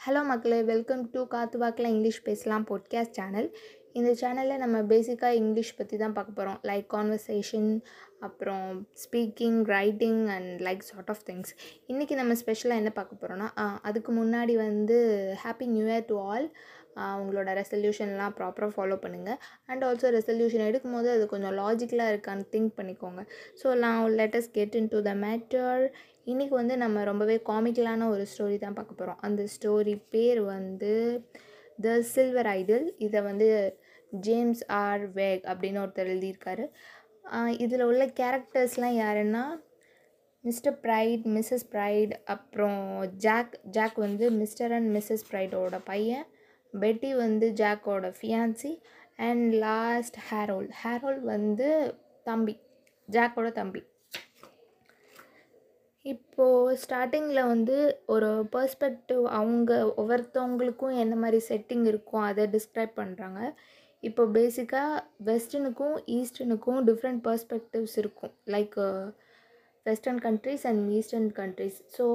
Hello மக்களே welcome to காத்து வாக்கில் இங்கிலீஷ் பேசலாம் பாட்காஸ்ட் சேனல் இந்த சேனலில் நம்ம பேசிக்காக இங்கிலீஷ் பற்றி தான் பார்க்க போகிறோம் லைக் கான்வர்சேஷன் அப்புறம் speaking writing and like sort of things இன்றைக்கி நம்ம ஸ்பெஷலாக என்ன பார்க்க போகிறோன்னா அதுக்கு முன்னாடி வந்து happy new year to all உங்களோட ரெசல்யூஷன்லாம் ப்ராப்பராக ஃபாலோ பண்ணுங்கள் அண்ட் ஆல்சோ ரெசல்யூஷன் எடுக்கும்போது அது கொஞ்சம் லாஜிக்கலாக இருக்கான்னு திங்க் பண்ணிக்கோங்க. ஸோ நான் let's get into the matter இன்றைக்கி வந்து நம்ம ரொம்பவே காமிக்கலான ஒரு ஸ்டோரி தான் பார்க்க போகிறோம் அந்த ஸ்டோரி பேர் வந்து த சில்வர் ஐடில் இதை வந்து ஜேம்ஸ் ஆர் வேக் அப்படின்னு ஒருத்தர் எழுதியிருக்காரு. இதில் உள்ள கேரக்டர்ஸ்லாம் யாருன்னா மிஸ்டர் ப்ரைட் மிஸ்ஸஸ் ப்ரைட் அப்புறம் ஜாக் ஜாக் வந்து மிஸ்டர் அண்ட் மிஸ்ஸஸ் ப்ரைடோட பையன் பெட்டி வந்து ஜாக்கோட fiancee and last Harold Harold வந்து தம்பி ஜாக்கோட தம்பி. இப்போது ஸ்டார்டிங்கில் வந்து ஒரு பர்ஸ்பெக்டிவ் அவங்க ஒவ்வொருத்தவங்களுக்கும் என்ன மாதிரி செட்டிங் இருக்கும் அதை டிஸ்கிரைப் பண்ணுறாங்க இப்போ பேசிக்காக வெஸ்டர்னுக்கும் ஈஸ்டர்னுக்கும் டிஃப்ரெண்ட் பர்ஸ்பெக்டிவ்ஸ் இருக்கும். Like western countries and eastern countries so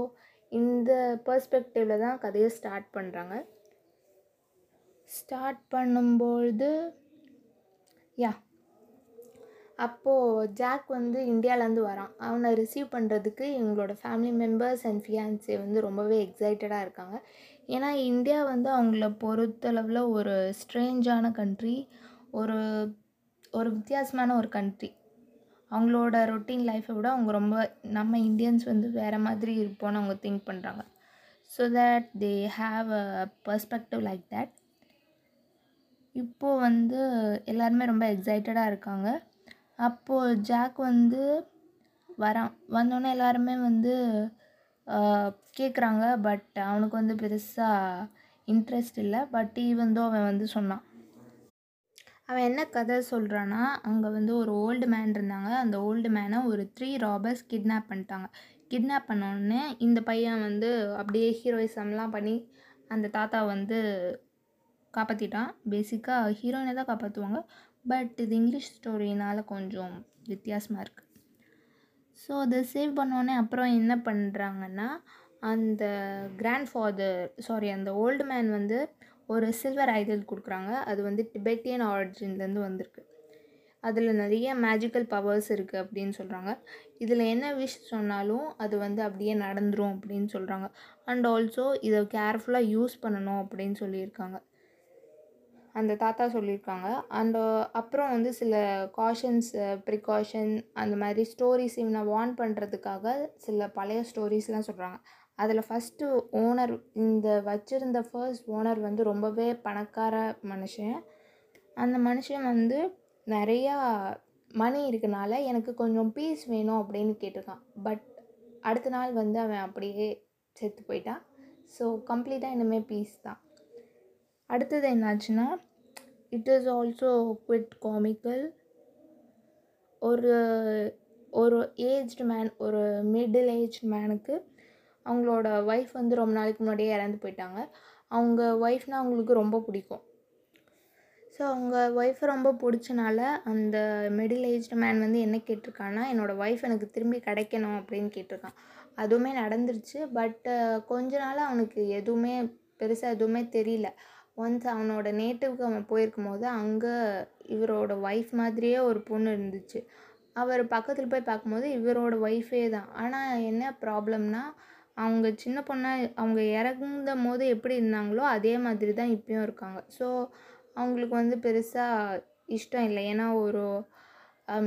இந்த பர்ஸ்பெக்டிவில் தான் கதையை ஸ்டார்ட் பண்ணுறாங்க ஸ்டார்ட் பண்ணும்பொழுது யா அப்போது ஜாக் வந்து இந்தியாவிலேருந்து வரான். அவனை ரிசீவ் பண்ணுறதுக்கு எங்களோட ஃபேமிலி மெம்பர்ஸ் அண்ட் ஃபியான்ஸே வந்து ரொம்பவே எக்ஸைட்டடாக இருக்காங்க. ஏன்னா இந்தியா வந்து அவங்கள பொறுத்தளவில் ஒரு ஸ்ட்ரேஞ்சான கண்ட்ரி ஒரு ஒரு வித்தியாசமான ஒரு கண்ட்ரி அவங்களோட ரொட்டீன் லைஃப்பை விட அவங்க ரொம்ப நம்ம இந்தியன்ஸ் வந்து வேறு மாதிரி இருப்போம்னு அவங்க திங்க் பண்ணுறாங்க so that they have a perspective like that இப்போது வந்து எல்லாருமே ரொம்ப எக்ஸைட்டடாக இருக்காங்க. அப்போது ஜாக் வந்து வரான். வந்தோடனே எல்லாருமே வந்து கேட்குறாங்க பட் அவனுக்கு வந்து பெருசாக இன்ட்ரெஸ்ட் இல்லை. பட் ஈவந்தோ அவன் வந்து சொன்னான். அவன் என்ன கதை சொல்கிறான்னா அங்கே வந்து ஒரு ஓல்டு மேன் இருந்தாங்க. அந்த ஓல்டு மேனை ஒரு த்ரீ ராபர்ஸ் கிட்னாப் பண்ணிட்டாங்க. கிட்னாப் பண்ணோடனே இந்த பையன் வந்து அப்படியே ஹீரோயிசம்லாம் பண்ணி அந்த தாத்தா வந்து காப்பாற்றிட்டான் பேசிக்காக ஹீரோயினை தான் காப்பாற்றுவாங்க பட் இது இங்கிலீஷ் ஸ்டோரினால் கொஞ்சம் வித்தியாசமாக இருக்குது ஸோ அதை சேவ் பண்ணோடனே அப்புறம் என்ன பண்ணுறாங்கன்னா அந்த கிராண்ட் ஃபாதர் சாரி அந்த ஓல்டு மேன் வந்து ஒரு சில்வர் ஐடல் கொடுக்குறாங்க. அது வந்து டிபெட்டியன் ஆரிஜின்லேருந்து வந்திருக்கு. அதில் நிறைய மேஜிக்கல் பவர்ஸ் இருக்குது அப்படின்னு சொல்கிறாங்க இதில் என்ன விஷ் சொன்னாலும் அது வந்து அப்படியே நடந்துரும் அப்படின்னு சொல்கிறாங்க அண்ட் ஆல்சோ இதை கேர்ஃபுல்லாக யூஸ் பண்ணணும் அப்படின்னு சொல்லியிருக்காங்க. அந்த தாத்தா சொல்லியிருக்காங்க. அண்ட் uh, அப்புறம் வந்து சில காஷன்ஸ் ப்ரிகாஷன் uh, அந்த மாதிரி ஸ்டோரிஸ் இவனை வார்ன் பண்ணுறதுக்காக சில பழைய ஸ்டோரிஸ்லாம் சொல்கிறாங்க அதில் ஃபஸ்ட்டு ஓனர் இந்த வச்சுருந்த ஃபர்ஸ்ட் ஓனர் வந்து ரொம்பவே பணக்கார மனுஷன். அந்த மனுஷன் வந்து நிறையா மணி இருக்கனால எனக்கு கொஞ்சம் பீஸ் வேணும் அப்படின்னு கேட்டிருக்கான். பட் அடுத்த நாள் வந்து அவன் அப்படியே செத்து போயிட்டான். ஸோ கம்ப்ளீட்டாக இனிமேல் பீஸ் தான். அடுத்தது என்னாச்சுன்னா it is also quite comical ஒரு ஒரு ஏஜ்டு மேன் ஒரு மிடில் ஏஜ் மேனுக்கு அவங்களோட ஒய்ஃப் வந்து ரொம்ப நாளைக்கு முன்னாடியே இறந்து போயிட்டாங்க. அவங்க ஒய்ஃப்னால் அவங்களுக்கு ரொம்ப பிடிக்கும். ஸோ அவங்க ஒய்ஃப் ரொம்ப பிடிச்சனால அந்த மிடில் ஏஜ்டு மேன் வந்து என்ன கேட்டிருக்கான்னா என்னோடய ஒய்ஃப் எனக்கு திரும்பி கிடைக்கணும் அப்படின்னு கேட்டிருக்கான். அதுவுமே நடந்துருச்சு. பட் கொஞ்ச நாள் அவனுக்கு எதுவுமே பெருசாக எதுவுமே தெரியல. ஒன்ஸ் அவனோட நேட்டிவ்க்கு அவன் போயிருக்கும் போது அங்கே இவரோட ஒய்ஃப் மாதிரியே ஒரு பொண்ணு இருந்துச்சு. அவர் பக்கத்தில் போய் பார்க்கும்போது இவரோட ஒய்ஃபே தான். ஆனால் என்ன ப்ராப்ளம்னா அவங்க சின்ன பொண்ணாக அவங்க இறந்த போது எப்படி இருந்தாங்களோ அதே மாதிரி தான் இப்பயும் இருக்காங்க. ஸோ அவங்களுக்கு வந்து பெருசாக இஷ்டம் இல்லை. ஏன்னா ஒரு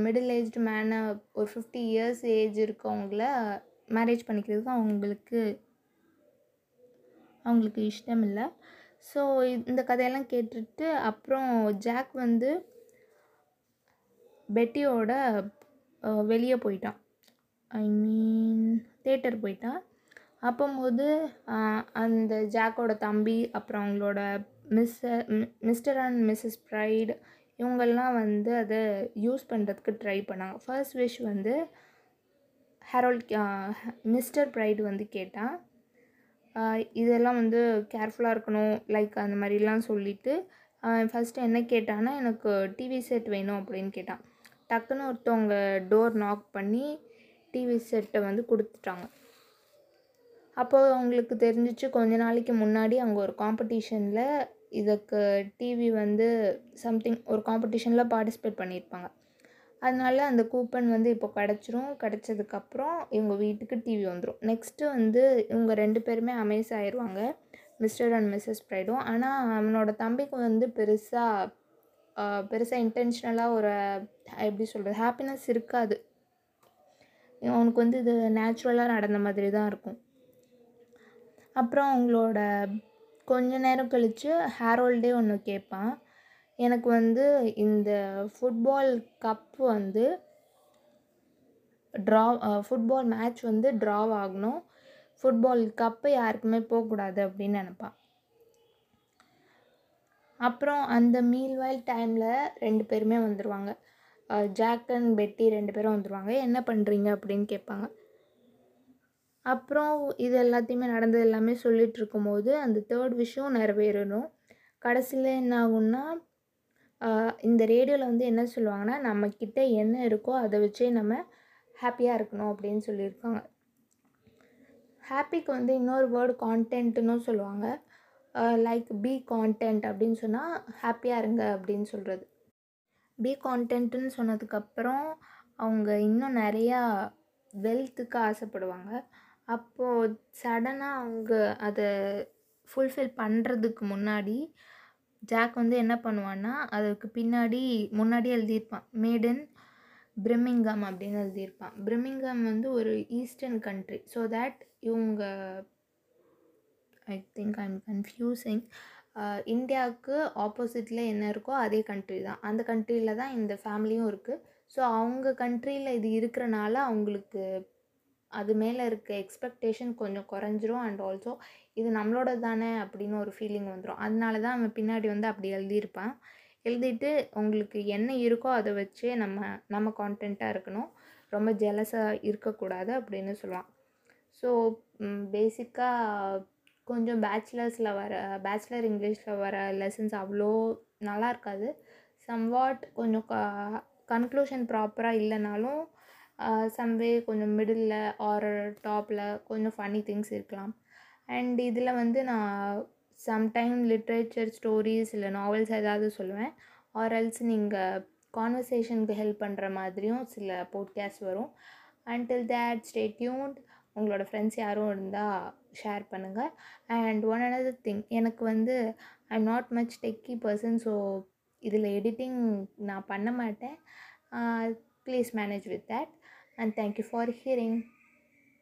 மிடில் ஏஜ்டு மேனை ஒரு ஃபிஃப்டி இயர்ஸ் ஏஜ் இருக்கவங்கள மேரேஜ் பண்ணிக்கிறதுக்கு அவங்களுக்கு அவங்களுக்கு இஷ்டம் இல்லை. ஸோ இந்த கதையெல்லாம் கேட்டுட்டு அப்புறம் ஜாக் வந்து பெட்டியோட வெளியே போயிட்டான். ஐ மீன் தேட்டர் போயிட்டான் அப்போம்போது அந்த ஜாக்கோட தம்பி அப்புறம் அவங்களோட Miss Mr and Mrs Bright இவங்கெல்லாம் வந்து அதை யூஸ் பண்ணுறதுக்கு ட்ரை பண்ணாங்க. ஃபர்ஸ்ட் விஷ் வந்து ஹெரோல் மிஸ்டர் ப்ரைடு வந்து கேட்டான் இதெல்லாம் வந்து கேர்ஃபுல்லாக இருக்கணும். லைக் அந்த மாதிரிலாம் சொல்லிவிட்டு ஃபஸ்ட்டு என்ன கேட்டான்னா எனக்கு டிவி செட் வேணும் அப்படின்னு கேட்டான். டக்குன்னு ஒருத்தவங்க டோர் நாக் பண்ணி டிவி செட்டை வந்து கொடுத்துட்டாங்க. அப்போது அவங்களுக்கு தெரிஞ்சிச்சு கொஞ்ச நாளைக்கு முன்னாடி அங்கே ஒரு காம்படிஷனில் இதுக்கு டிவி வந்து சம்திங் ஒரு காம்படிஷனில் பார்ட்டிசிபேட் பண்ணியிருப்பாங்க. அதனால அந்த கூப்பன் வந்து இப்போ கிடச்சிரும். கிடச்சதுக்கப்புறம் இவங்க வீட்டுக்கு டிவி வந்துடும் நெக்ஸ்ட்டு வந்து இவங்க ரெண்டு பேருமே அமேஸ் ஆயிடுவாங்க மிஸ்டர் அண்ட் மிஸ்ஸஸ் ப்ரைடும் ஆனால் அவனோட தம்பிக்கு வந்து பெருசாக பெருசாக இன்டென்ஷனலாக ஒரு எப்படி சொல்கிறது ஹாப்பினஸ் இருக்காது. அவனுக்கு வந்து இது நேச்சுரலாக நடந்த மாதிரி தான் இருக்கும். அப்புறம் அவங்களோட கொஞ்ச நேரம் கழித்து ஹேரோல்டே ஒன்று கேட்பான். எனக்கு வந்து இந்த ஃபுட்பால் கப் வந்து ட்ரா ஃபுட்பால் மேட்ச் வந்து ட்ரா ஆகணும். ஃபுட்பால் கப்பு யாருக்குமே போகக்கூடாது அப்படின்னு நினப்பான் அப்புறம் அந்த மீல்வைல் டைமில் ரெண்டு பேருமே வந்துடுவாங்க ஜாக் அண்ட் பெட்டி ரெண்டு பேரும் வந்துடுவாங்க என்ன பண்ணுறீங்க அப்படின்னு கேட்பாங்க. அப்புறம் இது எல்லாத்தையுமே நடந்தது எல்லாமே சொல்லிகிட்டு இருக்கும்போது அந்த தேர்ட் விஷயம் நிறைவேறணும். கடைசியில் என்ன ஆகும்னா இந்த ரேடியோவில் வந்து என்ன சொல்லுவாங்கன்னா நம்மக்கிட்ட என்ன இருக்கோ அதை வச்சே நம்ம ஹாப்பியாக இருக்கணும் அப்படின்னு சொல்லியிருக்காங்க. ஹாப்பிக்கு வந்து இன்னொரு வேர்டு கான்டென்ட்டுன்னு சொல்லுவாங்க. லைக் பி கான்டென்ட் அப்படின்னு சொன்னால் ஹாப்பியாக இருங்க அப்படின்னு சொல்கிறது பி கான்டென்ட்டுன்னு சொன்னதுக்கப்புறம் அவங்க இன்னும் நிறையா வெல்த்துக்கு ஆசைப்படுவாங்க. அப்போது சடனாக அவங்க அதை ஃபுல்ஃபில் பண்ணுறதுக்கு முன்னாடி ஜாக் வந்து என்ன பண்ணுவான்னா அதுக்கு பின்னாடி முன்னாடி எழுதியிருப்பான். மேடன் பிரிமிங்கம் அப்படின்னு எழுதியிருப்பான். பிரிமிங்கம் வந்து ஒரு ஈஸ்டர்ன் கண்ட்ரி. ஸோ தேட் இவங்க I think I am confusing இந்தியாவுக்கு ஆப்போசிட்டில் என்ன இருக்கோ அதே கண்ட்ரி தான். அந்த கண்ட்ரியில் தான் இந்த ஃபேமிலியும் இருக்குது ஸோ அவங்க கண்ட்ரியில் இது இருக்கிறனால அவங்களுக்கு அது மேலே இருக்க எக்ஸ்பெக்டேஷன் கொஞ்சம் குறைஞ்சிரும் அண்ட் ஆல்சோ இது நம்மளோட தானே அப்படின்னு ஒரு ஃபீலிங் வந்துடும் அதனால தான் அவன் பின்னாடி வந்து அப்படி எழுதியிருப்பான். எழுதிட்டு உங்களுக்கு என்ன இருக்கோ அதை வச்சே நம்ம நம்ம கான்டென்ட்டாக இருக்கணும். ரொம்ப ஜெலஸாக இருக்கக்கூடாது அப்படின்னு சொல்லுவான். ஸோ பேசிக்காக கொஞ்சம் பேச்சுலர்ஸில் வர பேச்சுலர் இங்கிலீஷில் வர லெசன்ஸ் அவ்வளோ நல்லா இருக்காது. சம்வாட் கொஞ்சம் க கன்க்ளூஷன் ப்ராப்பராக இல்லைனாலும் சம்வே கொஞ்சம் மிடில் ஆர் டாப்பில் கொஞ்சம் ஃபன்னி திங்ஸ் இருக்கலாம். அண்ட் இதில் வந்து நான் சம்டைம் லிட்ரேச்சர் ஸ்டோரிஸ் இல்லை நாவல்ஸ் ஏதாவது சொல்லுவேன். ஆர் எல்ஸ் நீங்கள் கான்வர்சேஷனுக்கு ஹெல்ப் பண்ணுற மாதிரியும் சில போட்காஸ்ட் வரும். அண்டில் தேட் ஸ்டே டியூன்ட் உங்களோட ஃப்ரெண்ட்ஸ் யாரும் இருந்தால் ஷேர் பண்ணுங்கள் அண்ட் ஒன் அனதர் திங் எனக்கு வந்து I am not much techie person so இதில் எடிட்டிங் நான் பண்ண மாட்டேன். Please manage with that and thank you for hearing.